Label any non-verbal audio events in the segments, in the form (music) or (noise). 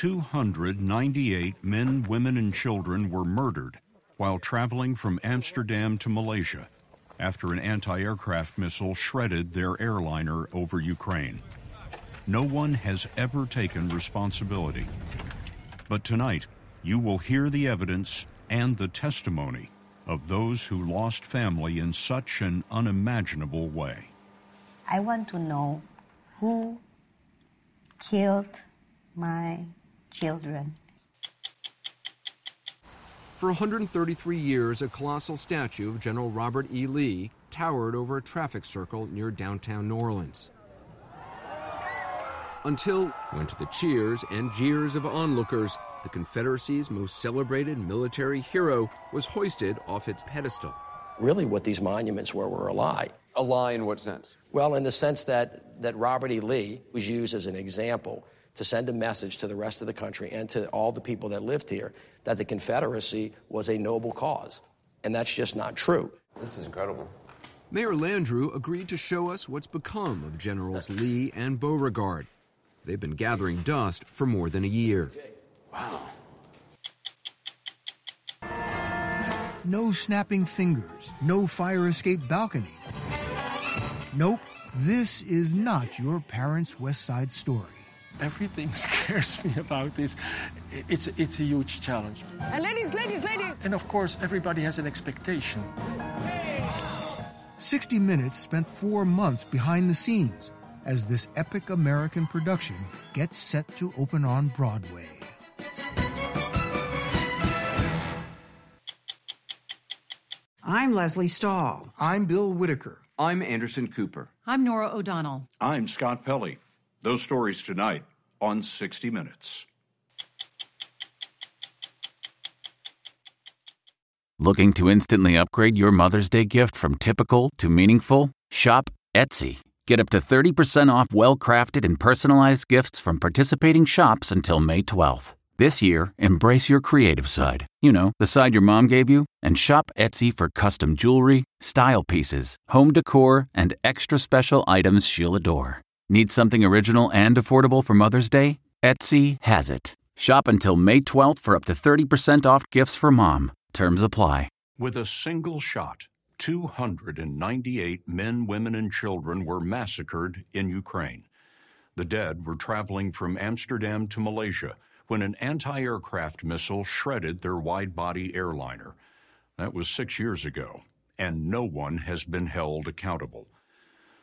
Two hundred ninety-eight men, women, and children were murdered while traveling from Amsterdam to Malaysia after an anti-aircraft missile shredded their airliner over Ukraine. No one has ever taken responsibility. But tonight, you will hear the evidence and the testimony of those who lost family in such an unimaginable way. I want to know who killed my children. For 133 years, a colossal statue of General Robert E. Lee towered over a traffic circle near downtown New Orleans. Until, went to the cheers and jeers of onlookers, the Confederacy's most celebrated military hero was hoisted off its pedestal. Really, what these monuments were were a lie. A lie in what sense? Well, in the sense that, that Robert E. Lee was used as an example to send a message to the rest of the country and to all the people that lived here that the Confederacy was a noble cause. And that's just not true. This is incredible. Mayor Landrieu agreed to show us what's become of Generals Lee and Beauregard. They've been gathering dust for more than a year. Wow. No snapping fingers, no fire escape balcony. Nope, this is not your parents' West Side story. Everything (laughs) scares me about this. It's, it's a huge challenge. And ladies, ladies, ladies. And of course, everybody has an expectation. 60 Minutes spent four months behind the scenes as this epic American production gets set to open on Broadway. I'm Lesley Stahl. I'm Bill Whitaker. I'm Anderson Cooper. I'm Norah O'Donnell. I'm Scott Pelley. Those stories tonight on 60 Minutes. Looking to instantly upgrade your Mother's Day gift from typical to meaningful? Shop Etsy. Get up to 30% off well crafted and personalized gifts from participating shops until May 12th. This year, embrace your creative side. You know, the side your mom gave you, and shop Etsy for custom jewelry, style pieces, home decor, and extra special items she'll adore. Need something original and affordable for Mother's Day? Etsy has it. Shop until May 12th for up to 30% off gifts for mom. Terms apply. With a single shot, 298 men, women, and children were massacred in Ukraine. The dead were traveling from Amsterdam to Malaysia when an anti aircraft missile shredded their wide body airliner. That was six years ago, and no one has been held accountable.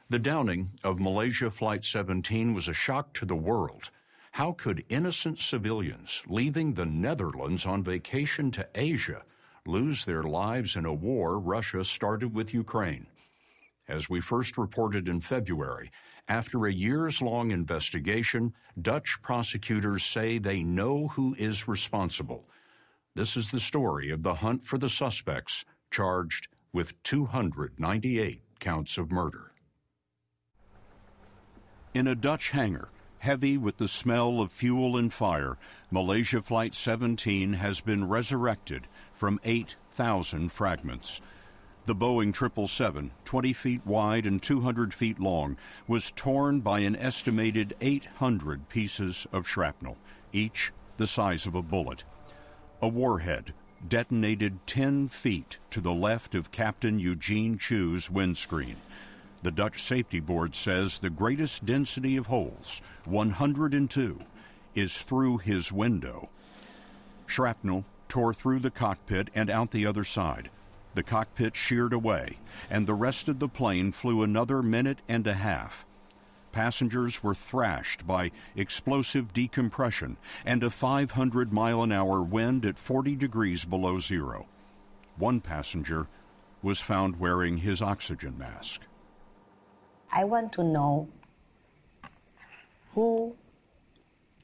The downing of Malaysia Flight 17 was a shock to the world. How could innocent civilians leaving the Netherlands on vacation to Asia lose their lives in a war Russia started with Ukraine? As we first reported in February, after a years long investigation, Dutch prosecutors say they know who is responsible. This is the story of the hunt for the suspects charged with 298 counts of murder. In a Dutch hangar, heavy with the smell of fuel and fire, Malaysia Flight 17 has been resurrected from 8,000 fragments. The Boeing 777, 20 feet wide and 200 feet long, was torn by an estimated 800 pieces of shrapnel, each the size of a bullet. A warhead detonated 10 feet to the left of Captain Eugene Choo's windscreen. The Dutch Safety Board says the greatest density of holes, 102, is through his window. Shrapnel tore through the cockpit and out the other side. The cockpit sheared away, and the rest of the plane flew another minute and a half passengers were thrashed by explosive decompression and a 500 mile an hour wind at 40 degrees below zero. One passenger was found wearing his oxygen mask. I want to know who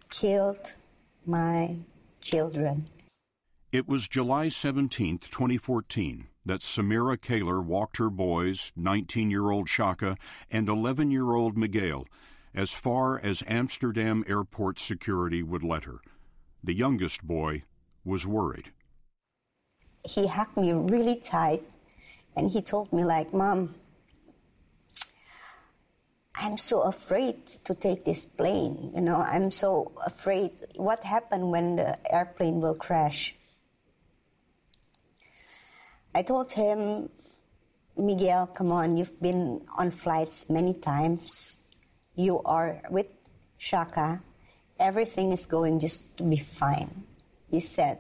killed my children. It was July 17, 2014 that Samira Calehr walked her boys, 19 year old Shaka and 11 year old Miguel, as far as Amsterdam airport security would let her. The youngest boy was worried. He hugged me really tight and he told me, like, Mom, I'm so afraid to take this plane. You know, I'm so afraid what happened when the airplane will crash. I told him, Miguel, come on, you've been on flights many times. You are with Shaka. Everything is going just to be fine. He said,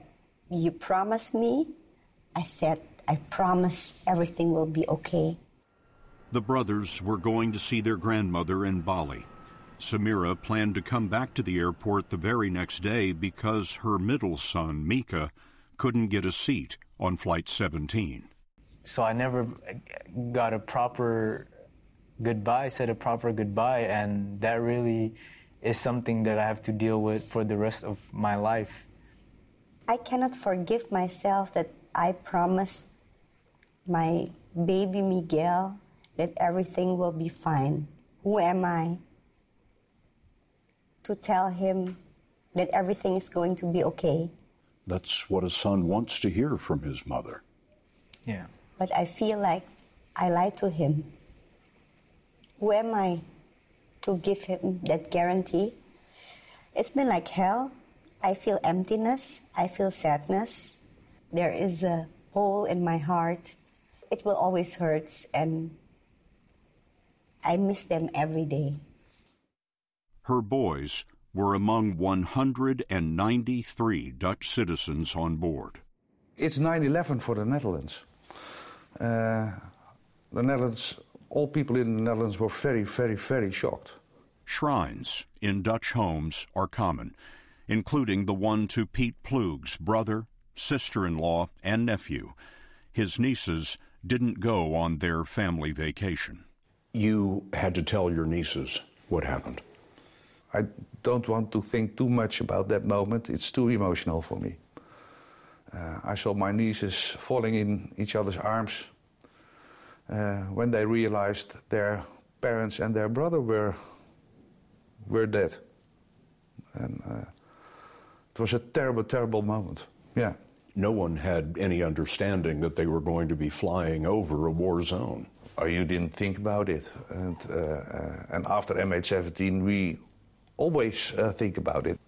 You promise me? I said, I promise everything will be okay. The brothers were going to see their grandmother in Bali. Samira planned to come back to the airport the very next day because her middle son, Mika, couldn't get a seat on Flight 17. So I never got a proper goodbye, said a proper goodbye, and that really is something that I have to deal with for the rest of my life. I cannot forgive myself that I promised my baby Miguel that everything will be fine. Who am I to tell him that everything is going to be okay? That's what a son wants to hear from his mother. Yeah. But I feel like I lied to him. Who am I to give him that guarantee? It's been like hell. I feel emptiness. I feel sadness. There is a hole in my heart. It will always hurt, and I miss them every day. Her boys were among 193 Dutch citizens on board. It's 9 11 for the Netherlands. Uh, the Netherlands, all people in the Netherlands were very, very, very shocked. Shrines in Dutch homes are common, including the one to Piet Ploeg's brother, sister in law, and nephew. His nieces didn't go on their family vacation. You had to tell your nieces what happened. I don't want to think too much about that moment. It's too emotional for me. Uh, I saw my nieces falling in each other's arms uh, when they realized their parents and their brother were were dead, and uh, it was a terrible, terrible moment. Yeah. No one had any understanding that they were going to be flying over a war zone. Oh, you didn't think about it, and uh, uh, and after MH17, we always uh, think about it.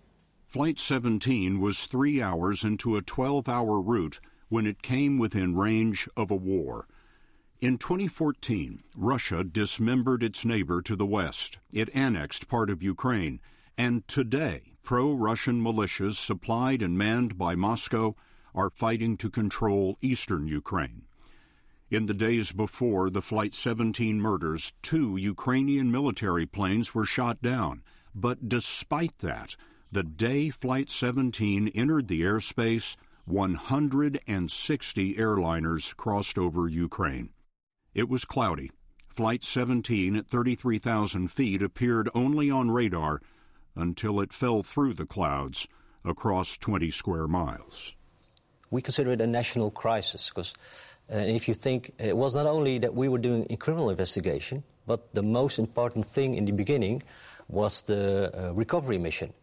Flight 17 was three hours into a 12 hour route when it came within range of a war. In 2014, Russia dismembered its neighbor to the west. It annexed part of Ukraine. And today, pro Russian militias supplied and manned by Moscow are fighting to control eastern Ukraine. In the days before the Flight 17 murders, two Ukrainian military planes were shot down. But despite that, the day Flight 17 entered the airspace, 160 airliners crossed over Ukraine. It was cloudy. Flight 17 at 33,000 feet appeared only on radar until it fell through the clouds across 20 square miles. We consider it a national crisis because uh, if you think it was not only that we were doing a criminal investigation, but the most important thing in the beginning was the uh, recovery mission.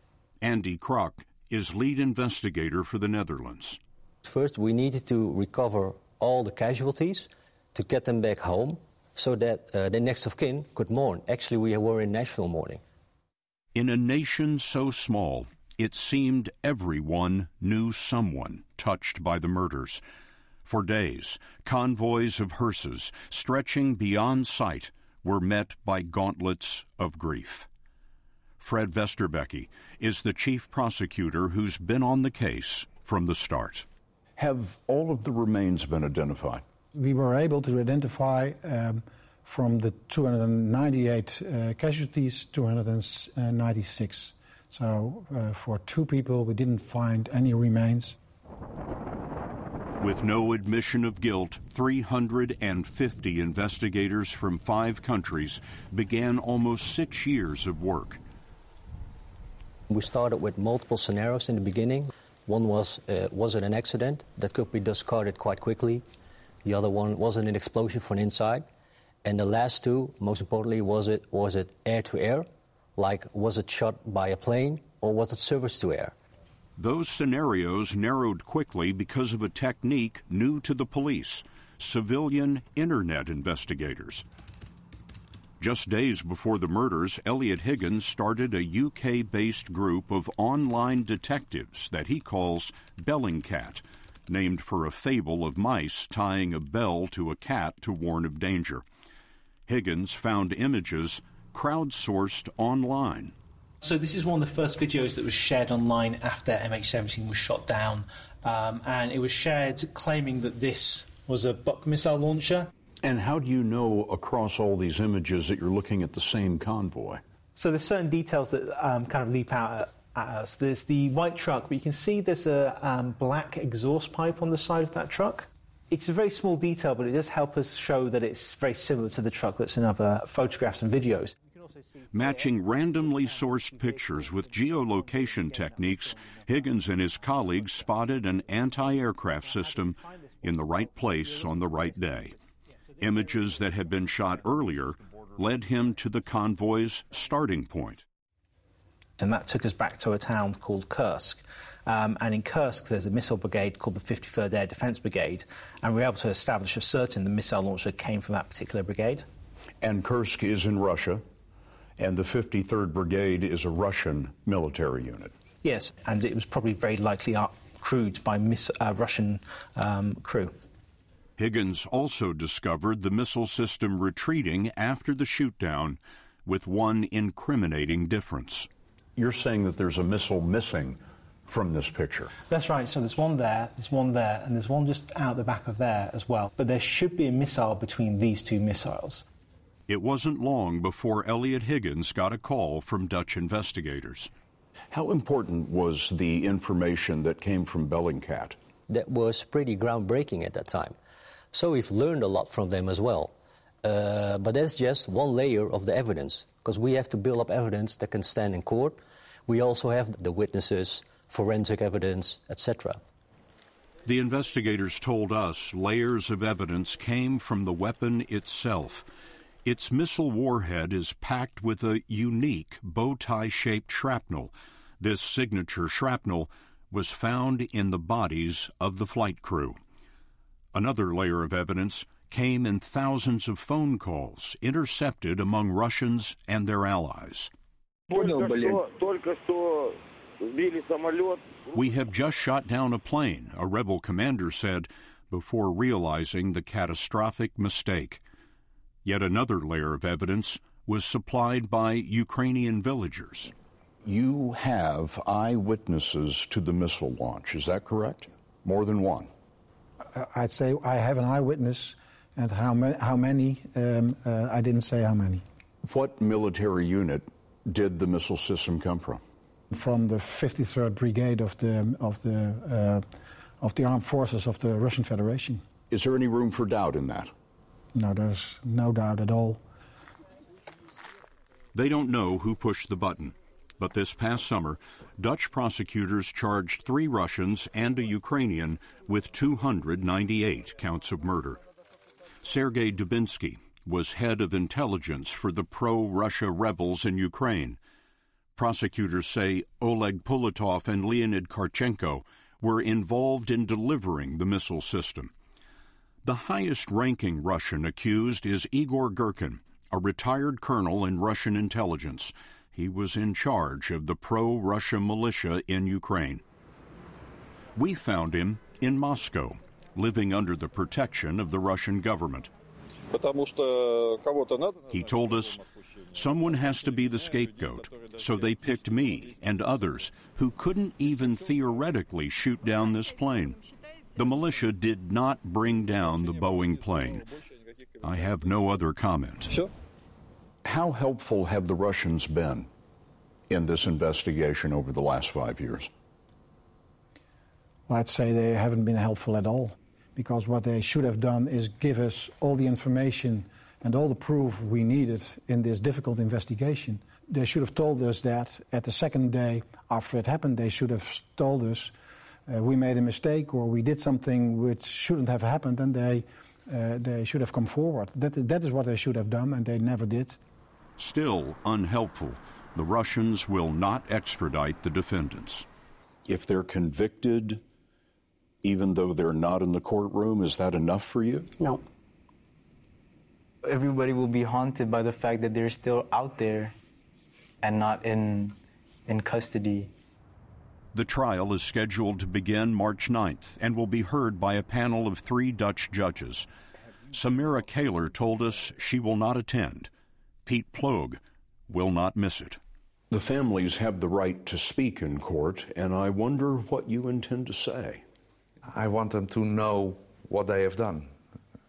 Andy Kraag is lead investigator for the Netherlands. First, we needed to recover all the casualties to get them back home so that uh, the next of kin could mourn. Actually, we were in national mourning. In a nation so small, it seemed everyone knew someone touched by the murders. For days, convoys of hearses, stretching beyond sight, were met by gauntlets of grief. Fred Westerbeke is the chief prosecutor who's been on the case from the start. Have all of the remains been identified? We were able to identify um, from the 298 uh, casualties, 296. So uh, for two people, we didn't find any remains. With no admission of guilt, 350 investigators from five countries began almost six years of work. We started with multiple scenarios in the beginning. One was, uh, was it an accident that could be discarded quite quickly? The other one, was it an explosion from inside? And the last two, most importantly, was it, was it air to air? Like, was it shot by a plane or was it surface to air? Those scenarios narrowed quickly because of a technique new to the police civilian internet investigators. Just days before the murders, Eliot Higgins started a UK based group of online detectives that he calls Bellingcat, named for a fable of mice tying a bell to a cat to warn of danger. Higgins found images crowdsourced online. So, this is one of the first videos that was shared online after MH17 was shot down, um, and it was shared claiming that this was a Buk missile launcher. And how do you know across all these images that you're looking at the same convoy? So there's certain details that um, kind of leap out at, at, us. There's the white truck, but you can see there's a um, black exhaust pipe on the side of that truck. It's a very small detail, but it does help us show that it's very similar to the truck that's in other photographs and videos. Matching randomly sourced pictures with geolocation techniques, Higgins and his colleagues spotted an anti aircraft system in the right place on the right day. Images that had been shot earlier led him to the convoy's starting point. And that took us back to a town called Kursk. Um, and in Kursk, there's a missile brigade called the 53rd Air Defense Brigade, and we were able to establish for certain the missile launcher came from that particular brigade. And Kursk is in Russia, and the 53rd Brigade is a Russian military unit. Yes, and it was probably very likely crewed by miss, uh, Russian um, crew. Higgins also discovered the missile system retreating after the shootdown with one incriminating difference. You're saying that there's a missile missing from this picture. That's right. So there's one there, there's one there, and there's one just out the back of there as well. But there should be a missile between these two missiles. It wasn't long before Eliot Higgins got a call from Dutch investigators. How important was the information that came from Bellingcat? That was pretty groundbreaking at that time. So we've learned a lot from them as well. Uh, but that's just one layer of the evidence, because we have to build up evidence that can stand in court. We also have the witnesses, forensic evidence, etc. The investigators told us layers of evidence came from the weapon itself. Its missile warhead is packed with a unique bow tie shaped shrapnel. This signature shrapnel was found in the bodies of the flight crew. Another layer of evidence came in thousands of phone calls intercepted among Russians and their allies. We have just shot down a plane, a rebel commander said, before realizing the catastrophic mistake. Yet another layer of evidence was supplied by Ukrainian villagers. You have eyewitnesses to the missile launch, is that correct? More than one? I'd say I have an eyewitness, and how, ma- how many, um, uh, I didn't say how many. What military unit did the missile system come from? From the 53rd Brigade of the, of the, uh, of the armed forces of the Russian Federation. Is there any room for doubt in that? No, there's no doubt at all. They don't know who pushed the button, But this past summer, Dutch prosecutors charged three Russians and a Ukrainian with 298 counts of murder. Sergei Dubinsky was head of intelligence for the pro Russia rebels in Ukraine. Prosecutors say Oleg Pulatov and Leonid Kharchenko were involved in delivering the missile system. The highest ranking Russian accused is Igor Girkin, a retired colonel in Russian intelligence. He was in charge of the pro Russia militia in Ukraine. We found him in Moscow, living under the protection of the Russian government. He told us someone has to be the scapegoat, so they picked me and others who couldn't even theoretically shoot down this plane. The militia did not bring down the Boeing plane. I have no other comment. How helpful have the Russians been in this investigation over the last five years? Well, I'd say they haven't been helpful at all because what they should have done is give us all the information and all the proof we needed in this difficult investigation. They should have told us that at the second day after it happened, they should have told us uh, we made a mistake or we did something which shouldn't have happened, and they, uh, they should have come forward. That, that is what they should have done, and they never did. Still unhelpful, the Russians will not extradite the defendants. If they're convicted, even though they're not in the courtroom, is that enough for you? No. Everybody will be haunted by the fact that they're still out there and not in, in custody. The trial is scheduled to begin March 9th and will be heard by a panel of three Dutch judges. Samira Calehr told us she will not attend. Piet Ploeg will not miss it. The families have the right to speak in court, and I wonder what you intend to say. I want them to know what they have done.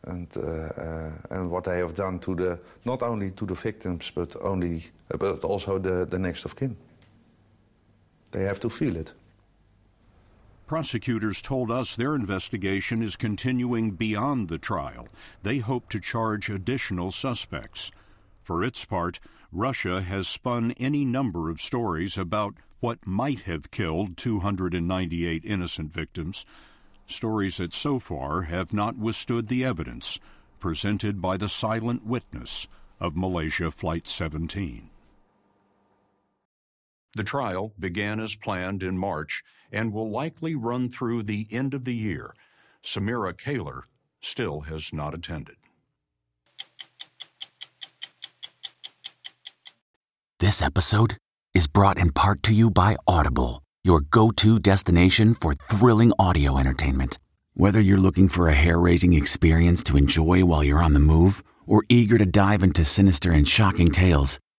And, uh, uh, and what they have done to the not only to the victims but only but also the, the next of kin. They have to feel it. Prosecutors told us their investigation is continuing beyond the trial. They hope to charge additional suspects. For its part, Russia has spun any number of stories about what might have killed 298 innocent victims stories that so far have not withstood the evidence presented by the silent witness of Malaysia Flight 17. The trial began as planned in March and will likely run through the end of the year. Samira Calehr still has not attended. This episode is brought in part to you by Audible your go to destination for thrilling audio entertainment. Whether you're looking for a hair raising experience to enjoy while you're on the move or eager to dive into sinister and shocking tales,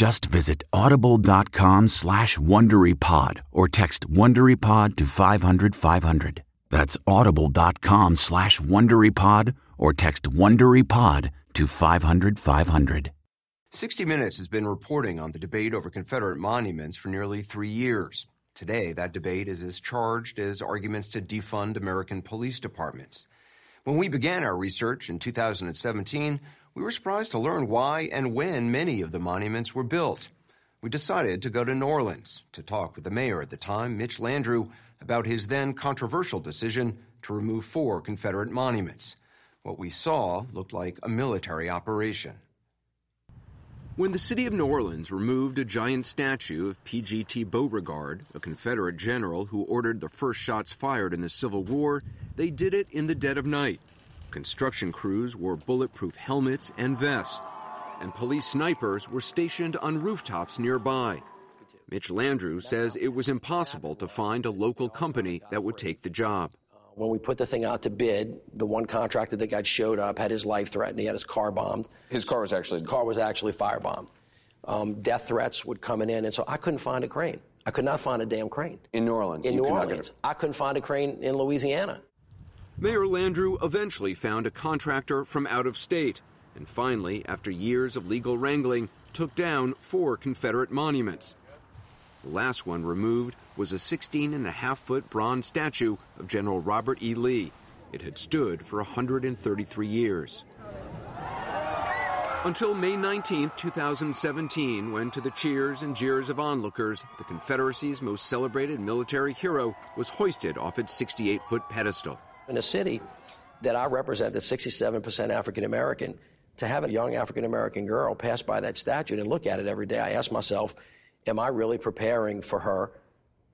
Just visit audible.com slash WonderyPod or text WonderyPod to 500, 500. That's audible.com slash WonderyPod or text WonderyPod to 500, 500. 60 Minutes has been reporting on the debate over Confederate monuments for nearly three years. Today, that debate is as charged as arguments to defund American police departments. When we began our research in 2017, we were surprised to learn why and when many of the monuments were built. We decided to go to New Orleans to talk with the mayor at the time, Mitch Landrieu, about his then controversial decision to remove four Confederate monuments. What we saw looked like a military operation. When the city of New Orleans removed a giant statue of P.G.T. Beauregard, a Confederate general who ordered the first shots fired in the Civil War, they did it in the dead of night. Construction crews wore bulletproof helmets and vests, and police snipers were stationed on rooftops nearby. Mitch Landrieu says it was impossible to find a local company that would take the job. When we put the thing out to bid, the one contractor that got showed up had his life threatened. He had his car bombed. His car was actually his car was actually firebombed. Um, death threats would coming in, and so I couldn't find a crane. I could not find a damn crane. In New Orleans? In New could not get Orleans. it. I couldn't find a crane in Louisiana. Mayor Landrieu eventually found a contractor from out of state, and finally, after years of legal wrangling, took down four Confederate monuments. The last one removed was a 16 and a half foot bronze statue of General Robert E. Lee. It had stood for 133 years. Until May 19, 2017, when to the cheers and jeers of onlookers, the Confederacy's most celebrated military hero was hoisted off its 68 foot pedestal. In a city that I represent, that's 67% African American, to have a young African American girl pass by that statue and look at it every day, I ask myself, am I really preparing for her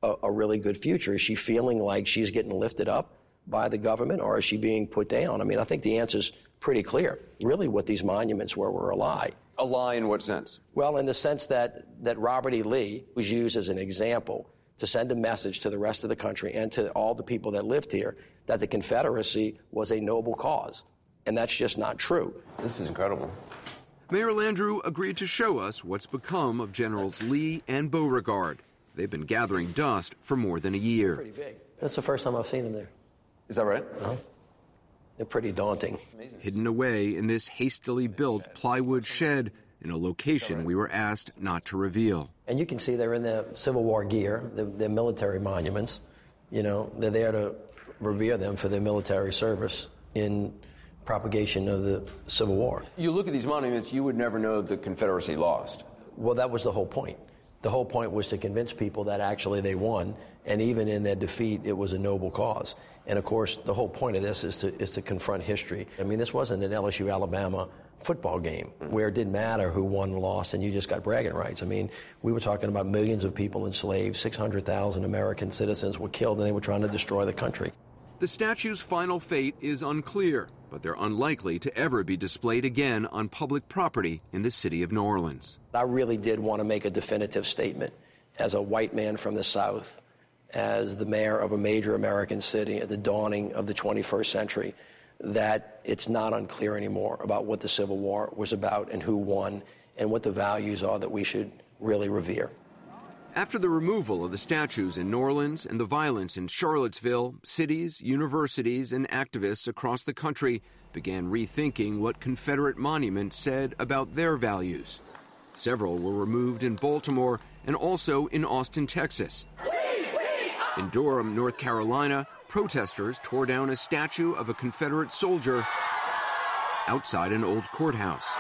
a, a really good future? Is she feeling like she's getting lifted up by the government or is she being put down? I mean, I think the answer's pretty clear. Really, what these monuments were were a lie. A lie in what sense? Well, in the sense that, that Robert E. Lee was used as an example to send a message to the rest of the country and to all the people that lived here that the Confederacy was a noble cause. And that's just not true. This is incredible. Mayor Landrieu agreed to show us what's become of Generals Lee and Beauregard. They've been gathering dust for more than a year. Pretty big. That's the first time I've seen them there. Is that right? Uh-huh. They're pretty daunting. Hidden away in this hastily built plywood shed in a location we were asked not to reveal. And you can see they're in their Civil War gear, their, their military monuments. You know, they're there to revere them for their military service in propagation of the Civil War. You look at these monuments, you would never know the Confederacy lost. Well, that was the whole point. The whole point was to convince people that actually they won, and even in their defeat, it was a noble cause. And of course, the whole point of this is to is to confront history. I mean, this wasn't an LSU Alabama football game where it didn't matter who won or lost and you just got bragging rights. I mean, we were talking about millions of people enslaved, 600,000 American citizens were killed, and they were trying to destroy the country. The statue's final fate is unclear, but they're unlikely to ever be displayed again on public property in the city of New Orleans. I really did want to make a definitive statement as a white man from the South, as the mayor of a major American city at the dawning of the 21st century, that it's not unclear anymore about what the Civil War was about and who won and what the values are that we should really revere. After the removal of the statues in New Orleans and the violence in Charlottesville, cities, universities, and activists across the country began rethinking what Confederate monuments said about their values. Several were removed in Baltimore and also in Austin, Texas. In Durham, North Carolina, protesters tore down a statue of a Confederate soldier outside an old courthouse.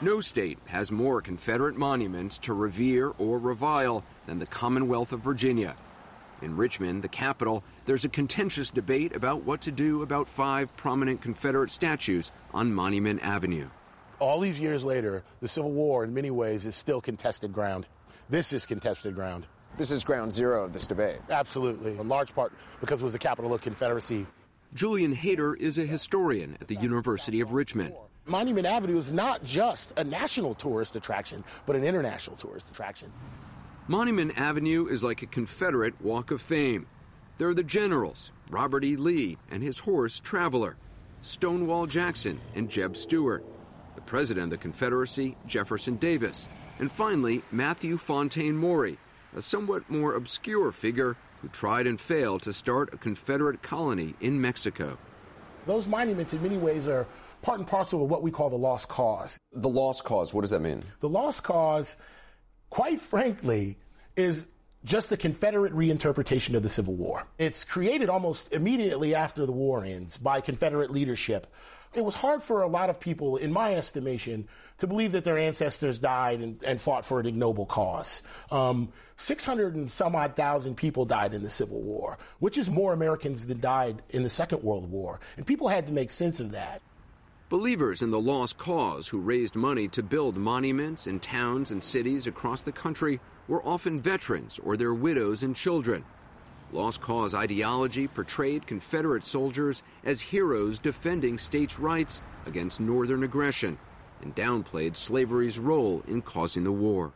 No state has more Confederate monuments to revere or revile than the Commonwealth of Virginia. In Richmond, the capital, there's a contentious debate about what to do about five prominent Confederate statues on Monument Avenue. All these years later, the Civil War, in many ways, is still contested ground. This is contested ground. This is ground zero of this debate. Absolutely, in large part because it was the capital of Confederacy. Julian Hayter is a historian at the University of Richmond. Monument Avenue is not just a national tourist attraction, but an international tourist attraction. Monument Avenue is like a Confederate Walk of Fame. There are the generals, Robert E. Lee and his horse Traveler, Stonewall Jackson and Jeb Stuart, the president of the Confederacy, Jefferson Davis, and finally Matthew Fontaine Maury, a somewhat more obscure figure who tried and failed to start a Confederate colony in Mexico. Those monuments, in many ways, are part and parcel of what we call the lost cause. The lost cause, what does that mean? The lost cause, quite frankly, is just the Confederate reinterpretation of the Civil War. It's created almost immediately after the war ends by Confederate leadership. It was hard for a lot of people, in my estimation, to believe that their ancestors died and, and fought for an ignoble cause. Um, 600 and some odd thousand people died in the Civil War, which is more Americans than died in the Second World War. And people had to make sense of that. Believers in the lost cause who raised money to build monuments in towns and cities across the country were often veterans or their widows and children. Lost cause ideology portrayed Confederate soldiers as heroes defending states' rights against Northern aggression and downplayed slavery's role in causing the war.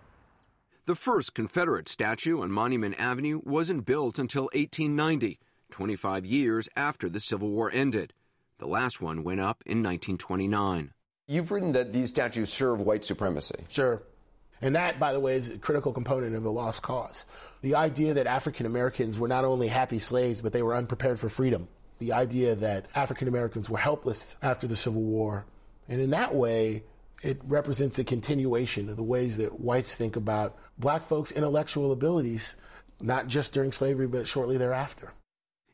The first Confederate statue on Monument Avenue wasn't built until 1890, 25 years after the Civil War ended. The last one went up in 1929. You've written that these statues serve white supremacy. Sure. And that, by the way, is a critical component of the lost cause. The idea that African Americans were not only happy slaves, but they were unprepared for freedom. The idea that African Americans were helpless after the Civil War. And in that way, it represents a continuation of the ways that whites think about black folks' intellectual abilities, not just during slavery, but shortly thereafter.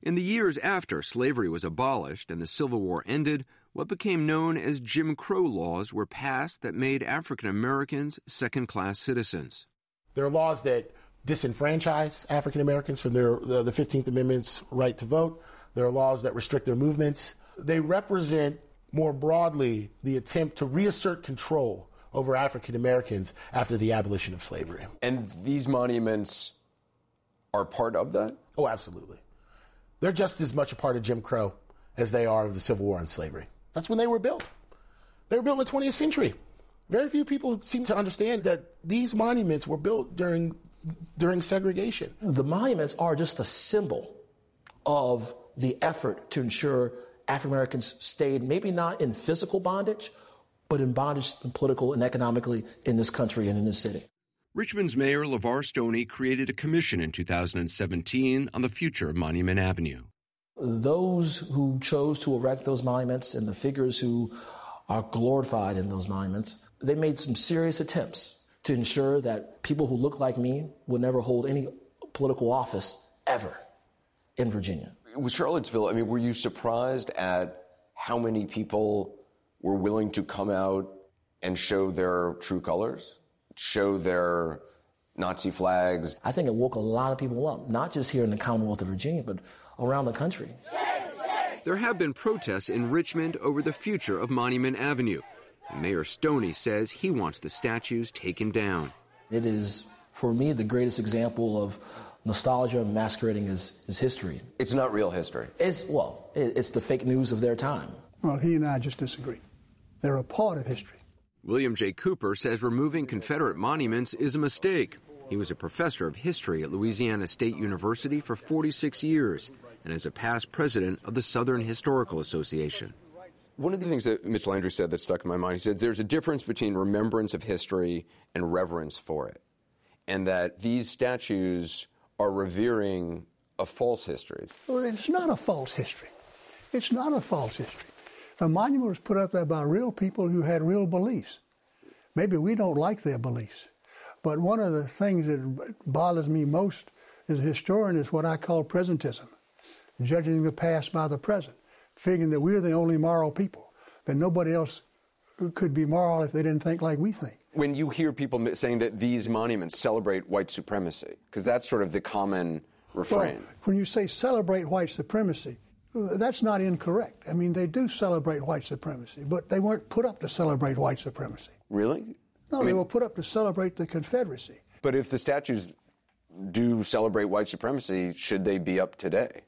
In the years after slavery was abolished and the Civil War ended, what became known as Jim Crow laws were passed that made African Americans second class citizens. There are laws that disenfranchise African Americans from their, the, the 15th Amendment's right to vote. There are laws that restrict their movements. They represent more broadly the attempt to reassert control over African Americans after the abolition of slavery. And these monuments are part of that? Oh, absolutely. They're just as much a part of Jim Crow as they are of the Civil War and slavery. That's when they were built. They were built in the 20th century. Very few people seem to understand that these monuments were built during during segregation. The monuments are just a symbol of the effort to ensure African Americans stayed maybe not in physical bondage, but in bondage political and economically in this country and in this city. Richmond's Mayor LeVar Stoney created a commission in 2017 on the future of Monument Avenue. Those who chose to erect those monuments and the figures who are glorified in those monuments, they made some serious attempts to ensure that people who look like me would never hold any political office ever in Virginia. With Charlottesville, I mean, were you surprised at how many people were willing to come out and show their true colors, show their Nazi flags? I think it woke a lot of people up, not just here in the Commonwealth of Virginia, but around the country. There have been protests in Richmond over the future of Monument Avenue. Mayor Stoney says he wants the statues taken down. It is, for me, the greatest example of nostalgia masquerading as, as history. It's not real history. It's, well, it's the fake news of their time. Well, he and I just disagree. They're a part of history. William J. Cooper says removing Confederate monuments is a mistake. He was a professor of history at Louisiana State University for 46 years and is a past president of the Southern Historical Association. One of the things that Mitch Landrieu said that stuck in my mind, he said there's a difference between remembrance of history and reverence for it. And that these statues are revering a false history. Well, it's not a false history. It's not a false history. A monument was put up there by real people who had real beliefs. Maybe we don't like their beliefs. But one of the things that bothers me most as a historian is what I call presentism, judging the past by the present, figuring that we're the only moral people, that nobody else could be moral if they didn't think like we think. When you hear people saying that these monuments celebrate white supremacy, because that's sort of the common refrain. Well, when you say celebrate white supremacy, that's not incorrect. I mean, they do celebrate white supremacy, but they weren't put up to celebrate white supremacy. Really? No, I they were put up to celebrate the Confederacy. But if the statues do celebrate white supremacy, should they be up today?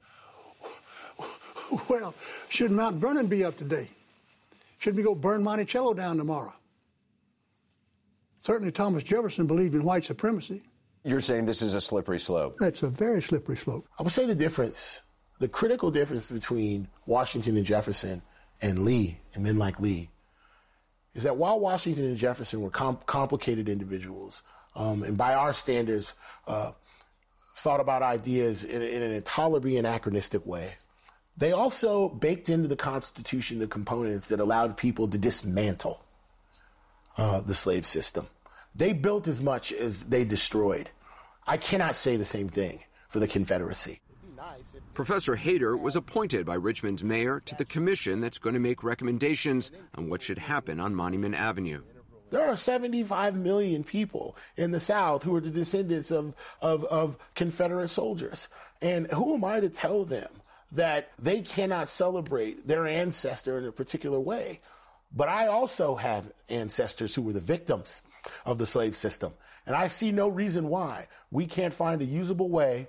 (laughs) well, should Mount Vernon be up today? Should we go burn Monticello down tomorrow? Certainly, Thomas Jefferson believed in white supremacy. You're saying this is a slippery slope. That's a very slippery slope. I would say the difference, the critical difference between Washington and Jefferson and Lee and men like Lee is that while Washington and Jefferson were com- complicated individuals, um, and by our standards, uh, thought about ideas in, in an intolerably anachronistic way, they also baked into the Constitution the components that allowed people to dismantle uh, the slave system. They built as much as they destroyed. I cannot say the same thing for the Confederacy. Professor Hayter was appointed by Richmond's mayor to the commission that's going to make recommendations on what should happen on Monument Avenue. There are 75 million people in the South who are the descendants of, of, of Confederate soldiers. And who am I to tell them that they cannot celebrate their ancestor in a particular way? But I also have ancestors who were the victims of the slave system. And I see no reason why we can't find a usable way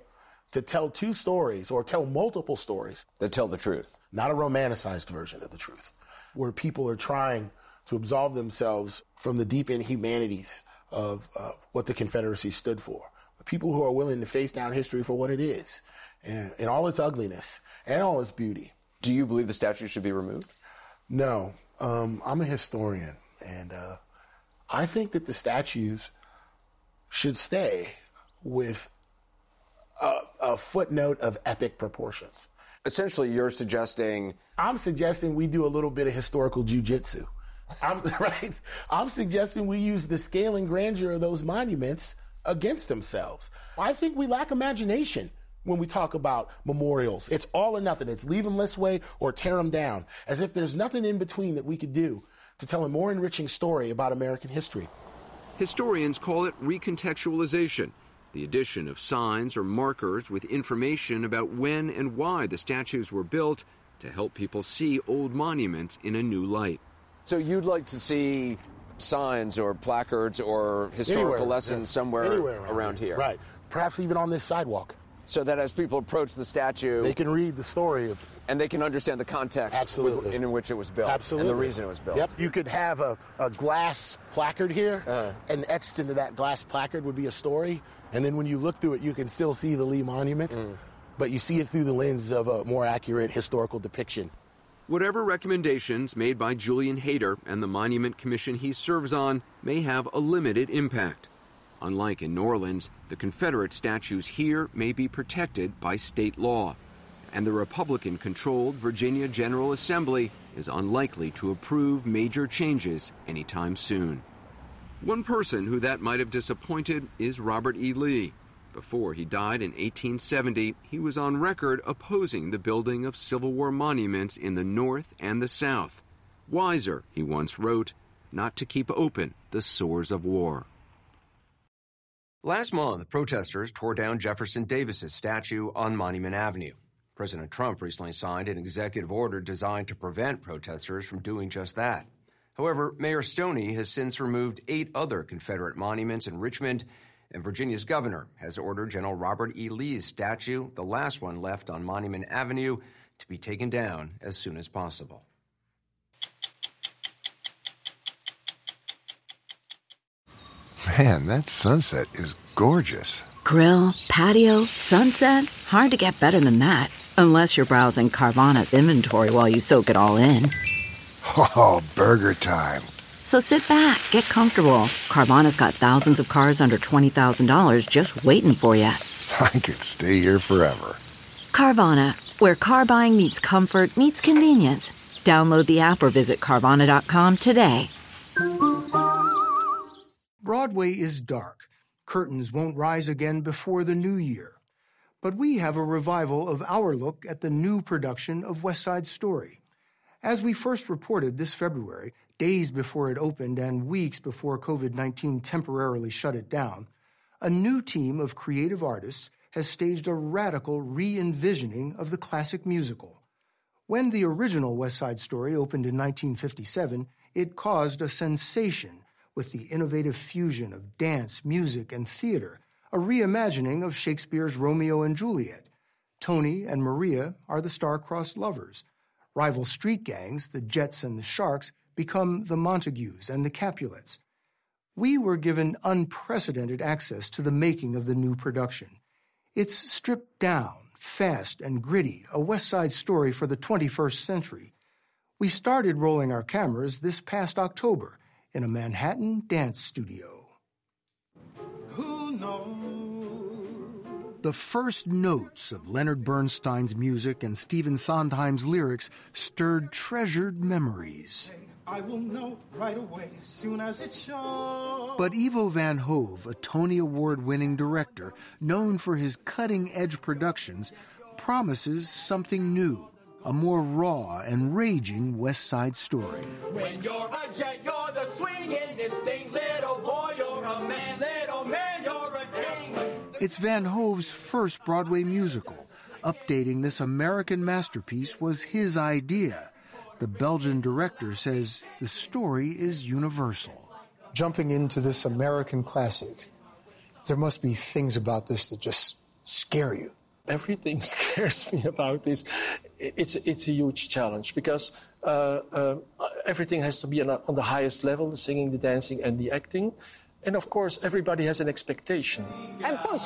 to tell two stories or tell multiple stories that tell the truth, not a romanticized version of the truth, where people are trying to absolve themselves from the deep inhumanities of uh, what the Confederacy stood for. People who are willing to face down history for what it is, and, and all its ugliness and all its beauty. Do you believe the statue should be removed? No, um, I'm a historian, and uh, I think that the statues should stay with a, a footnote of epic proportions. Essentially, you're suggesting. I'm suggesting we do a little bit of historical jujitsu. I'm (laughs) right. I'm suggesting we use the scale and grandeur of those monuments against themselves. I think we lack imagination when we talk about memorials. It's all or nothing. It's leave them this way or tear them down, as if there's nothing in between that we could do to tell a more enriching story about American history. Historians call it recontextualization, the addition of signs or markers with information about when and why the statues were built to help people see old monuments in a new light. So you'd like to see signs or placards or historical Anywhere, lessons yeah. somewhere Anywhere around here. Right. Perhaps even on this sidewalk. So that as people approach the statue, They can read the story of and they can understand the context Absolutely. with- in which it was built Absolutely. and the reason it was built. Yep. You could have a, a glass placard here, Uh-huh. and etched into that glass placard would be a story. And then when you look through it, you can still see the Lee Monument, Mm. but you see it through the lens of a more accurate historical depiction. Whatever recommendations made by Julian Hayter and the Monument Commission he serves on may have a limited impact. Unlike in New Orleans, the Confederate statues here may be protected by state law, and the Republican controlled Virginia General Assembly is unlikely to approve major changes anytime soon. One person who that might have disappointed is Robert E. Lee. Before he died in 1870, he was on record opposing the building of Civil War monuments in the North and the South. Wiser, he once wrote, not to keep open the sores of war. Last month, protesters tore down Jefferson Davis's statue on Monument Avenue. President Trump recently signed an executive order designed to prevent protesters from doing just that. However, Mayor Stoney has since removed eight other Confederate monuments in Richmond, and Virginia's governor has ordered General Robert E. Lee's statue, the last one left on Monument Avenue, to be taken down as soon as possible. Man, that sunset is gorgeous. Grill, patio, sunset. Hard to get better than that. Unless you're browsing Carvana's inventory while you soak it all in. Oh, burger time. So sit back, get comfortable. Carvana's got thousands of cars under $20,000 just waiting for you. (laughs) I could stay here forever. Carvana, where car buying meets comfort, meets convenience. Download the app or visit Carvana.com today. Broadway is dark. Curtains won't rise again before the new year. But we have a revival of our look at the new production of West Side Story. As we first reported this February, days before it opened and weeks before COVID 19 temporarily shut it down, a new team of creative artists has staged a radical re envisioning of the classic musical. When the original West Side Story opened in 1957, it caused a sensation with the innovative fusion of dance, music, and theater, a reimagining of Shakespeare's Romeo and Juliet. Tony and Maria are the star-crossed lovers. Rival street gangs, the Jets and the Sharks, become the Montagues and the Capulets. We were given unprecedented access to the making of the new production. It's stripped down, fast, and gritty, a West Side story for the 21st century. We started rolling our cameras this past October in a Manhattan dance studio. Who knows? The first notes of Leonard Bernstein's music and Stephen Sondheim's lyrics stirred treasured memories. I will know right away as soon as it shows. But Ivo Van Hove, a Tony Award winning director known for his cutting edge productions, promises something new a more raw and raging West Side story. When you're a jet, you're the swingin'est thing. Little boy, you're a man. Little man, you're a king. It's Van Hove's first Broadway musical. Updating this American masterpiece was his idea. The Belgian director says the story is universal. Jumping into this American classic, there must be things about this that just scare you. Everything (laughs) scares me about this. It's it's a huge challenge because uh, uh, everything has to be on, on the highest level: the singing, the dancing, and the acting. And of course, everybody has an expectation. And push.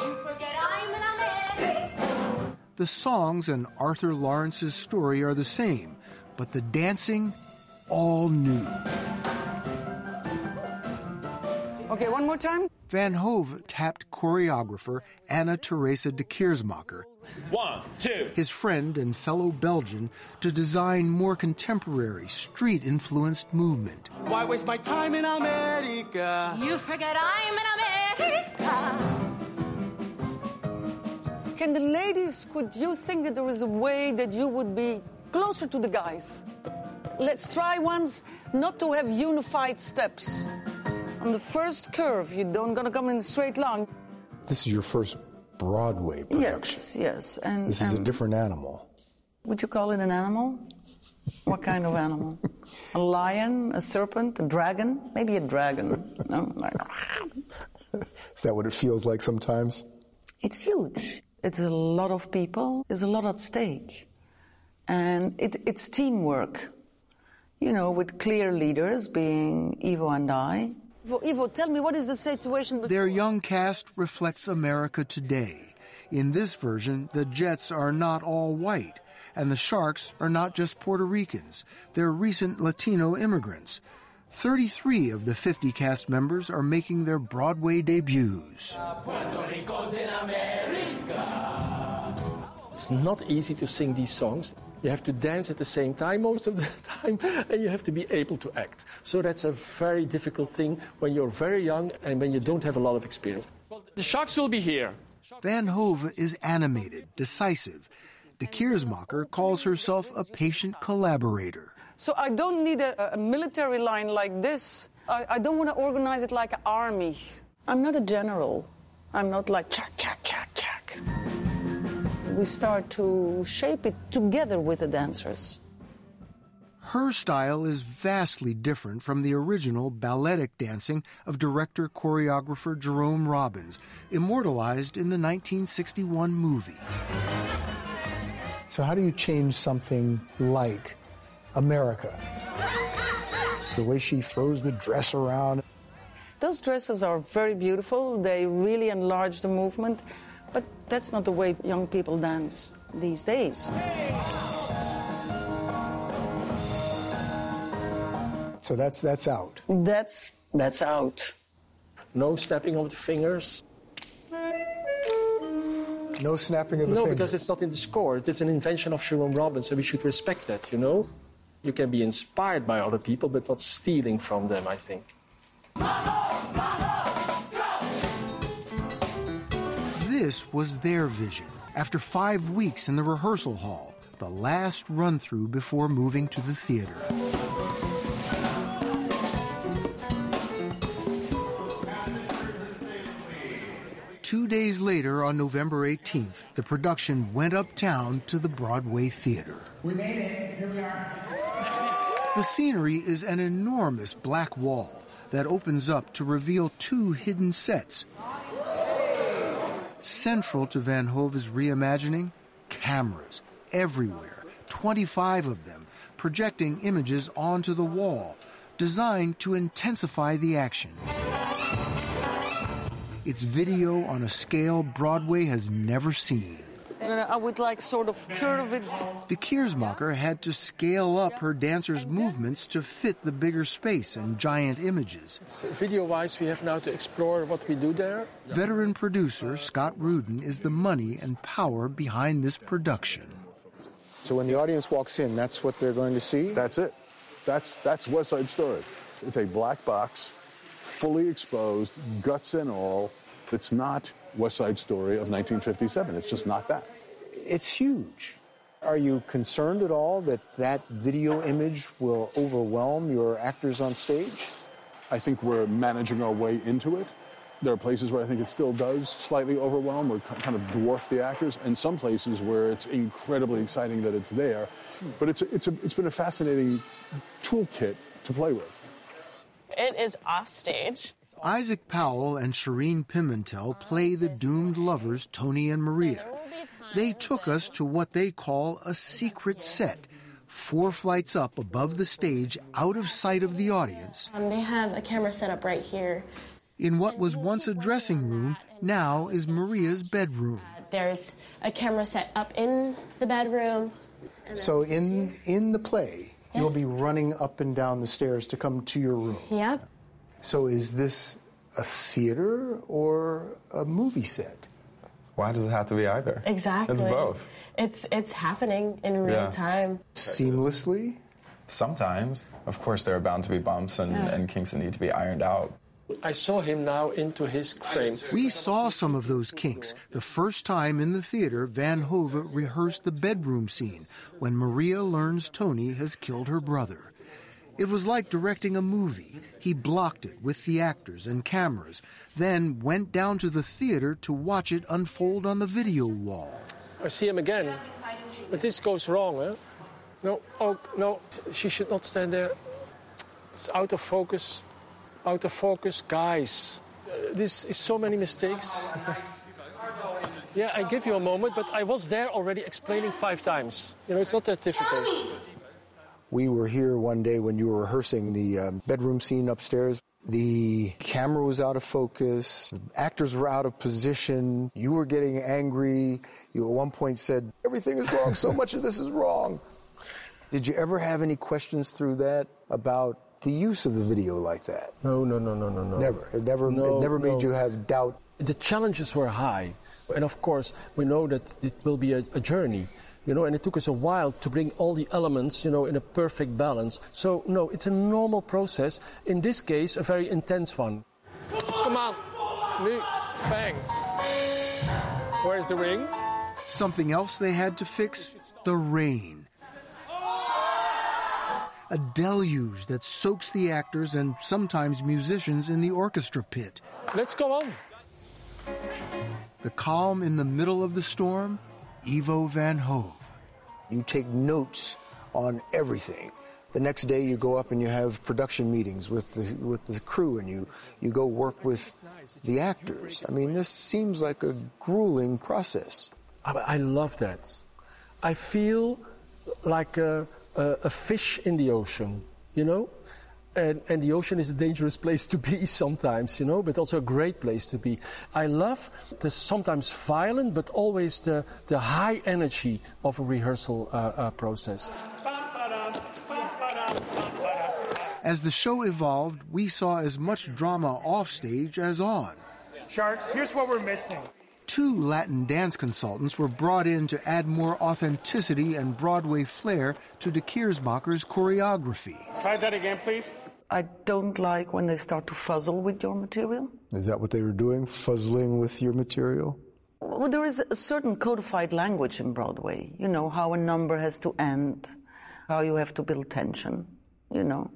The songs and Arthur Laurents's story are the same, but the dancing, all new. Okay, one more time. Van Hove tapped choreographer Anna Teresa de Keersmaeker, One, two. his friend and fellow Belgian, to design more contemporary, street influenced movement. Why waste my time in America? You forget I'm in America. Can the ladies, could you think that there is a way that you would be closer to the guys? Let's try once not to have unified steps. On the first curve, you don't gonna come in a straight line. This is your first Broadway production. Yes, yes. And This is a um, different animal. Would you call it an animal? What kind of animal? A lion, a serpent, a dragon? Maybe a dragon. No? (laughs) Is that what it feels like sometimes? It's huge. It's a lot of people. There's a lot at stake. And it, it's teamwork. You know, with clear leaders being Ivo and I. Ivo, Ivo, tell me what is the situation between Their young cast reflects America today. In this version, the Jets are not all white, and the Sharks are not just Puerto Ricans. They're recent Latino immigrants. 33 of the 50 cast members are making their Broadway debuts. Puerto Rico's in America. It's not easy to sing these songs. You have to dance at the same time most of the (laughs) time, and you have to be able to act. So that's a very difficult thing when you're very young and when you don't have a lot of experience. The Sharks will be here. Van Hove is animated, decisive. De Keersmaeker calls herself a patient collaborator. So I don't need a, a military line like this. I, I don't want to organize it like an army. I'm not a general. I'm not like chack, chack, chack, chack. We start to shape it together with the dancers. Her style is vastly different from the original balletic dancing of director choreographer Jerome Robbins, immortalized in the 1961 movie. So, how do you change something like America? The way she throws the dress around. Those dresses are very beautiful. They really enlarge the movement, but that's not the way young people dance these days. So that's that's out. That's that's out. No snapping of the fingers. No snapping of the no, fingers. No, because it's not in the score. It's an invention of Jerome Robbins, and we should respect that, you know? You can be inspired by other people, but not stealing from them, I think. This was their vision. After five weeks in the rehearsal hall, the last run through before moving to the theater. Two days later, on November 18th, the production went uptown to the Broadway Theater. We made it. Here we are. The scenery is an enormous black wall that opens up to reveal two hidden sets. Central to Van Hove's reimagining, cameras everywhere, 25 of them, projecting images onto the wall, designed to intensify the action. It's video on a scale Broadway has never seen. I would like sort of curve it. De Keersmaeker had to scale up her dancers' movements to fit the bigger space and giant images. Video wise, we have now to explore what we do there. Veteran producer Scott Rudin is the money and power behind this production. So when the audience walks in, that's what they're going to see? That's it. That's, that's West Side Story. It's a black box, fully exposed, guts and all. It's not West Side Story of 1957. It's just not that. It's huge. Are you concerned at all that that video image will overwhelm your actors on stage? I think we're managing our way into it. There are places where I think it still does slightly overwhelm or kind of dwarf the actors, and some places where it's incredibly exciting that it's there. But it's, it's, a, it's been a fascinating toolkit to play with. It is off stage. Isaac Powell and Shereen Pimentel play the doomed lovers Tony and Maria. They took us to what they call a secret set, four flights up above the stage, out of sight of the audience, Um, they have a camera set up right here. in what was once a dressing room, now is Maria's bedroom. There's a camera set up in the bedroom. So in in the play, you'll be running up and down the stairs to come to your room. Yep. So is this a theater or a movie set? Why does it have to be either? Exactly. It's both. It's it's happening in real Yeah. time. Seamlessly? Sometimes. Of course, there are bound to be bumps and, Yeah. and kinks that need to be ironed out. I saw him now into his frame. We saw some of those kinks the first time in the theater Van Hove rehearsed the bedroom scene when Maria learns Tony has killed her brother. It was like directing a movie. He blocked it with the actors and cameras, then went down to the theater to watch it unfold on the video wall. I see him again. But this goes wrong, huh? No, oh, no, she should not stand there. It's out of focus. Out of focus. Guys, uh, this is so many mistakes. (laughs) yeah, I give you a moment, but I was there already explaining five times. You know, it's not that difficult. We were here one day when you were rehearsing the um, bedroom scene upstairs. The camera was out of focus. The actors were out of position. You were getting angry. You at one point said, Everything is wrong. So much of this is wrong. Did you ever have any questions through that about the use of the video like that? No, no, no, no, no, no. Never. It never, No, it never made no. you have doubt. The challenges were high. And of course, we know that it will be a, a journey. You know, and it took us a while to bring all the elements, you know, in a perfect balance. So, no, it's a normal process. In this case, a very intense one. Come on. Nu. Bang. Where's the ring? Something else they had to fix the rain. A deluge that soaks the actors and sometimes musicians in the orchestra pit. Let's go on. The calm in the middle of the storm, Ivo Van Hove. You take notes on everything. The next day, you go up and you have production meetings with the with the crew, and you you go work with the actors. I mean, this seems like a grueling process. I, I love that. I feel like a, a, a fish in the ocean, you know? And, and the ocean is a dangerous place to be (laughs) sometimes, you know, but also a great place to be. I love the sometimes violent, but always the, the high energy of a rehearsal uh, uh, process. As the show evolved, we saw as much drama offstage as on. Sharks, here's what we're missing. Two Latin dance consultants were brought in to add more authenticity and Broadway flair to De Keersmaeker's choreography. Try that again, please. I don't like when they start to fuzzle with your material. Is that what they were doing? Fuzzling with your material? Well, there is a certain codified language in Broadway. You know, how a number has to end, how you have to build tension, you know.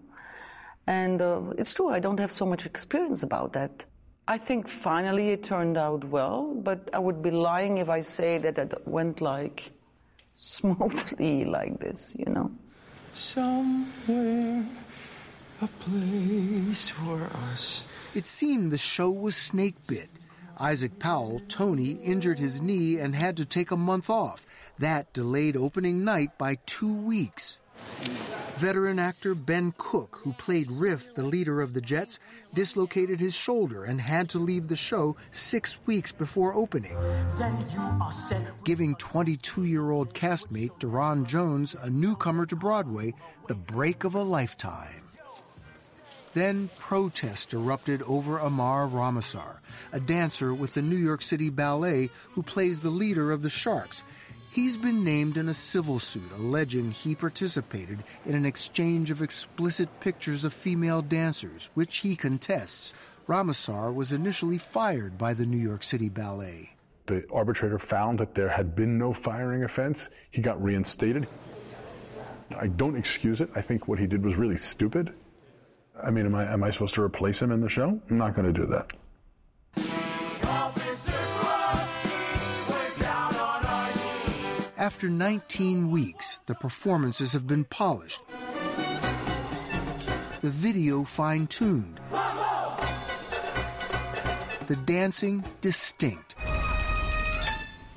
And uh, it's true, I don't have so much experience about that. I think finally it turned out well, but I would be lying if I say that it went like (laughs) smoothly like this, you know. Somewhere, a place for us. It seemed the show was snake bit. Isaac Powell, Tony, injured his knee and had to take a month off. That delayed opening night by two weeks. Veteran actor Ben Cook, who played Riff, the leader of the Jets, dislocated his shoulder and had to leave the show six weeks before opening, giving 22 year old castmate Dharon Jones, a newcomer to Broadway, the break of a lifetime. Then protest erupted over Amar Ramasar, a dancer with the New York City Ballet who plays the leader of the Sharks. He's been named in a civil suit alleging he participated in an exchange of explicit pictures of female dancers, which he contests. Ramasar was initially fired by the New York City Ballet. The arbitrator found that there had been no firing offense. He got reinstated. I don't excuse it. I think what he did was really stupid. I mean, am I, am I supposed to replace him in the show? I'm not going to do that. After 19 weeks, the performances have been polished, the video fine tuned, the dancing distinct.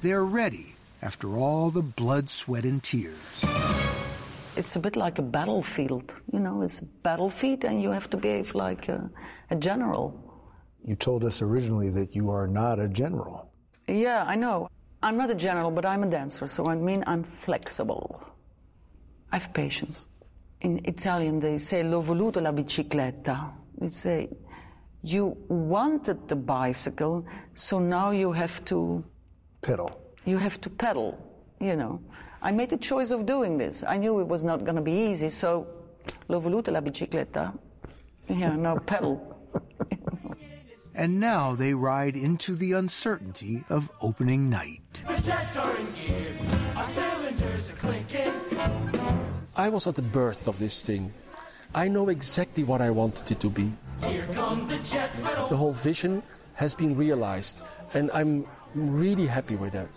They're ready after all the blood, sweat, and tears. It's a bit like a battlefield, you know, it's a battlefield and you have to behave like a, a general. You told us originally that you are not a general. Yeah, I know. I'm not a general, but I'm a dancer, so I mean I'm flexible. I have patience. In Italian, they say l'ho voluto la bicicletta. They say You wanted the bicycle, so now you have to pedal. You have to pedal, you know. I made the choice of doing this. I knew it was not going to be easy, so l'ho voluta la bicicletta. Yeah, now (laughs) pedal. And now they ride into the uncertainty of opening night. The jets are in gear, our cylinders are clinking. I was at the birth of this thing. I know exactly what I wanted it to be. Here come the jets The whole vision has been realized, and I'm really happy with that.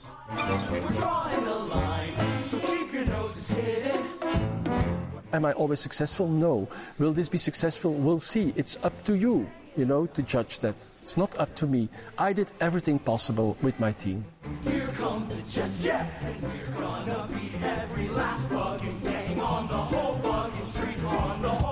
Am I always successful? No. Will this be successful? We'll see. It's up to you, you know, to judge that. It's not up to me. I did everything possible with my team. Here come the jets, yeah, and we're gonna beat every last gang on the whole street, on the whole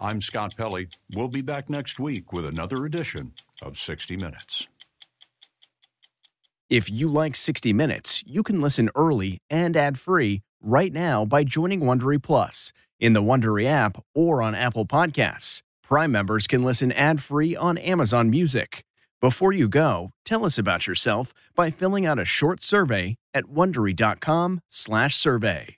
I'm Scott Pelley. We'll be back next week with another edition of 60 Minutes. If you like 60 Minutes, you can listen early and ad-free right now by joining Wondery Plus in the Wondery app or on Apple Podcasts. Prime members can listen ad-free on Amazon Music. Before you go, tell us about yourself by filling out a short survey at wondery.com/survey.